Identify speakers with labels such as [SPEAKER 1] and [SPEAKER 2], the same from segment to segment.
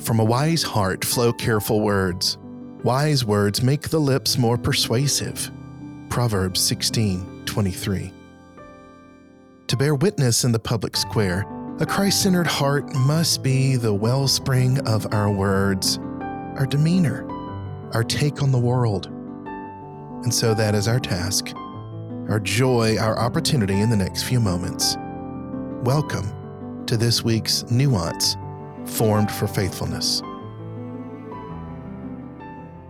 [SPEAKER 1] From a wise heart flow careful words. Wise words make the lips more persuasive. Proverbs 16 23. To bear witness in the public square, a Christ centered heart must be the wellspring of our words, our demeanor, our take on the world. And so that is our task, our joy, our opportunity in the next few moments. Welcome to this week's Nuance Formed for Faithfulness.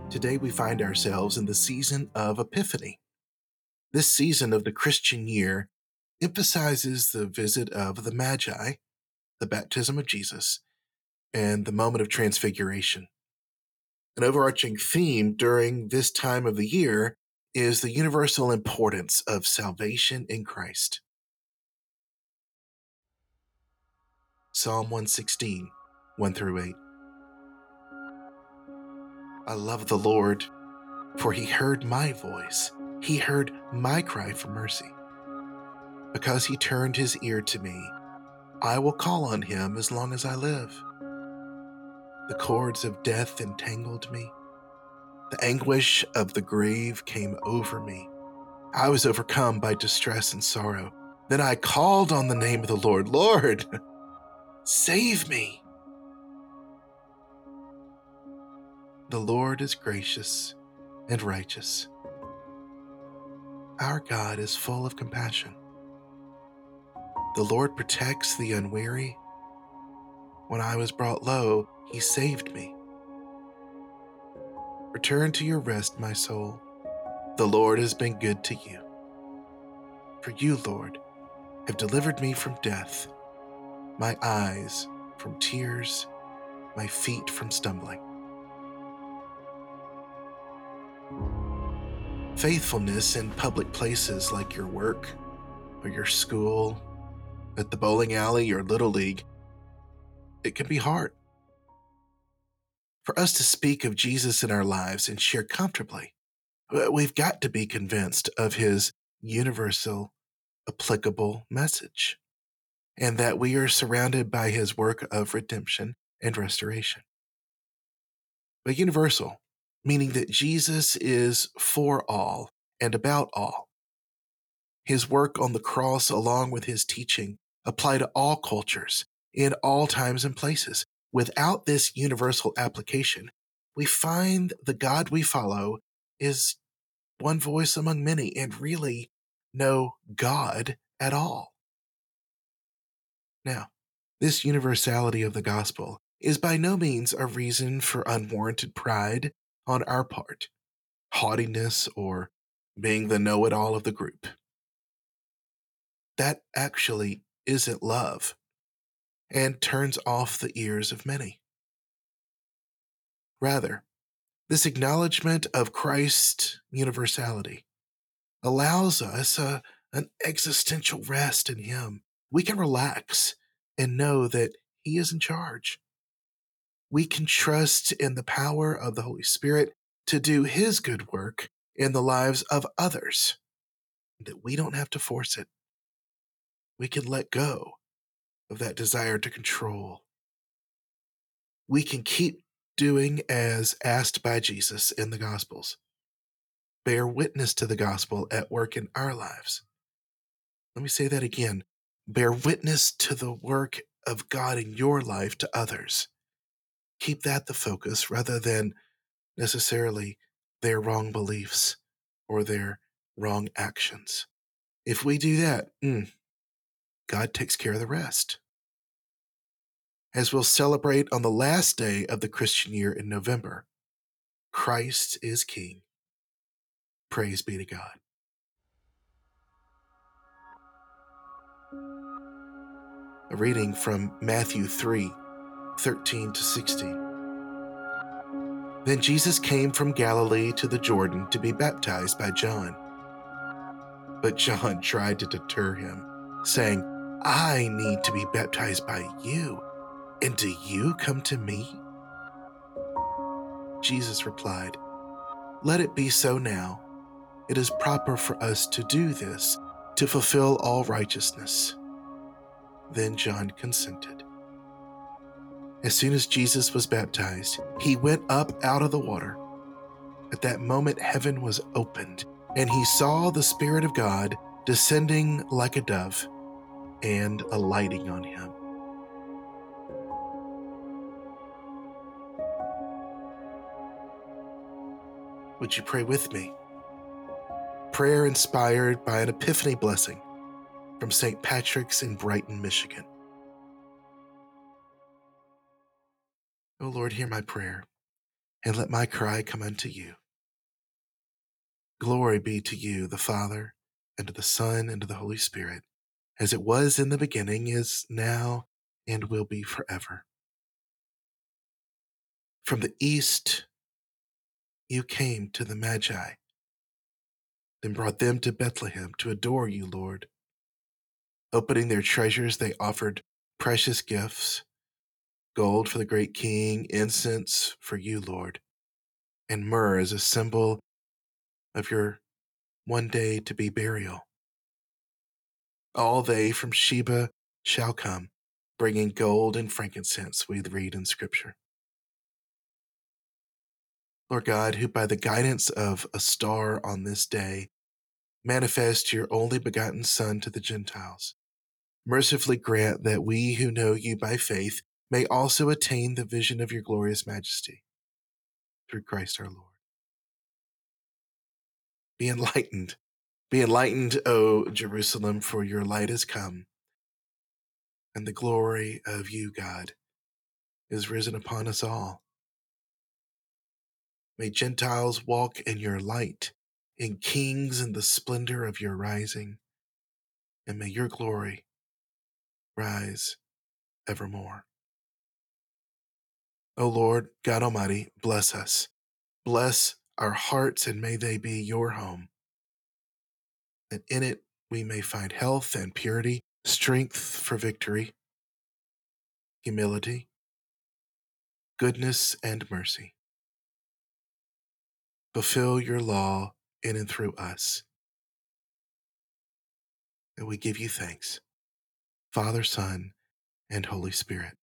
[SPEAKER 1] Today we find ourselves in the season of Epiphany. This season of the Christian year emphasizes the visit of the Magi, the baptism of Jesus, and the moment of transfiguration. An overarching theme during this time of the year is the universal importance of salvation in Christ. Psalm 116, 1 through 8. I love the Lord, for he heard my voice. He heard my cry for mercy. Because he turned his ear to me, I will call on him as long as I live. The cords of death entangled me. The anguish of the grave came over me. I was overcome by distress and sorrow. Then I called on the name of the Lord. Lord, save me. The Lord is gracious and righteous. Our God is full of compassion. The Lord protects the unwary. When I was brought low, he saved me. Return to your rest, my soul. The Lord has been good to you. For you, Lord, have delivered me from death, my eyes from tears, my feet from stumbling. Faithfulness in public places like your work or your school at the bowling alley or little league, it can be hard. For us to speak of Jesus in our lives and share comfortably, we've got to be convinced of his universal, applicable message, and that we are surrounded by his work of redemption and restoration. But universal, meaning that Jesus is for all and about all. His work on the cross, along with his teaching, apply to all cultures, in all times and places. Without this universal application, we find the God we follow is one voice among many and really no God at all. Now, this universality of the gospel is by no means a reason for unwarranted pride on our part, haughtiness, or being the know it all of the group. That actually isn't love and turns off the ears of many. Rather, this acknowledgement of Christ's universality allows us a, an existential rest in Him. We can relax and know that He is in charge. We can trust in the power of the Holy Spirit to do His good work in the lives of others, that we don't have to force it we can let go of that desire to control. We can keep doing as asked by Jesus in the Gospels. Bear witness to the gospel at work in our lives. Let me say that again. Bear witness to the work of God in your life to others. Keep that the focus rather than necessarily their wrong beliefs or their wrong actions. If we do that, mm, God takes care of the rest. As we'll celebrate on the last day of the Christian year in November, Christ is King. Praise be to God. A reading from Matthew 3 13 to 16. Then Jesus came from Galilee to the Jordan to be baptized by John. But John tried to deter him, saying, I need to be baptized by you, and do you come to me? Jesus replied, Let it be so now. It is proper for us to do this to fulfill all righteousness. Then John consented. As soon as Jesus was baptized, he went up out of the water. At that moment, heaven was opened, and he saw the Spirit of God descending like a dove and alighting on him. Would you pray with me? Prayer inspired by an Epiphany blessing from St. Patrick's in Brighton, Michigan. O Lord, hear my prayer, and let my cry come unto you. Glory be to you, the Father, and to the Son, and to the Holy Spirit, as it was in the beginning, is now, and will be forever. From the east you came to the Magi, then brought them to Bethlehem to adore you, Lord. Opening their treasures, they offered precious gifts gold for the great king, incense for you, Lord, and myrrh as a symbol of your one day to be burial. All they from Sheba shall come, bringing gold and frankincense, we read in Scripture. Lord God, who by the guidance of a star on this day manifest your only begotten Son to the Gentiles, mercifully grant that we who know you by faith may also attain the vision of your glorious majesty. Through Christ our Lord. Be enlightened. Be enlightened, O Jerusalem, for your light has come, and the glory of you, God, is risen upon us all. May Gentiles walk in your light, and kings in the splendor of your rising, and may your glory rise evermore. O Lord God Almighty, bless us. Bless our hearts, and may they be your home. That in it we may find health and purity, strength for victory, humility, goodness, and mercy fulfill your law in and through us. And we give you thanks, Father, Son, and Holy Spirit.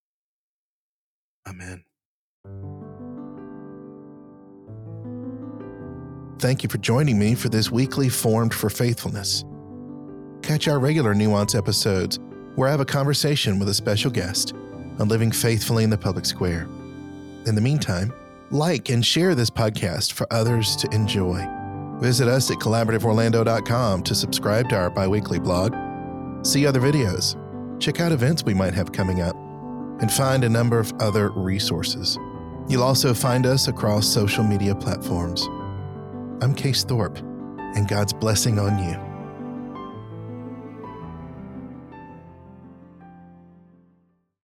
[SPEAKER 1] Amen. Thank you for joining me for this weekly Formed for Faithfulness. Catch our regular Nuance episodes where I have a conversation with a special guest on living faithfully in the public square. In the meantime, like and share this podcast for others to enjoy. Visit us at collaborativeorlando.com to subscribe to our biweekly blog, see other videos, check out events we might have coming up, and find a number of other resources. You'll also find us across social media platforms. I'm Case Thorp, and God's blessing on you.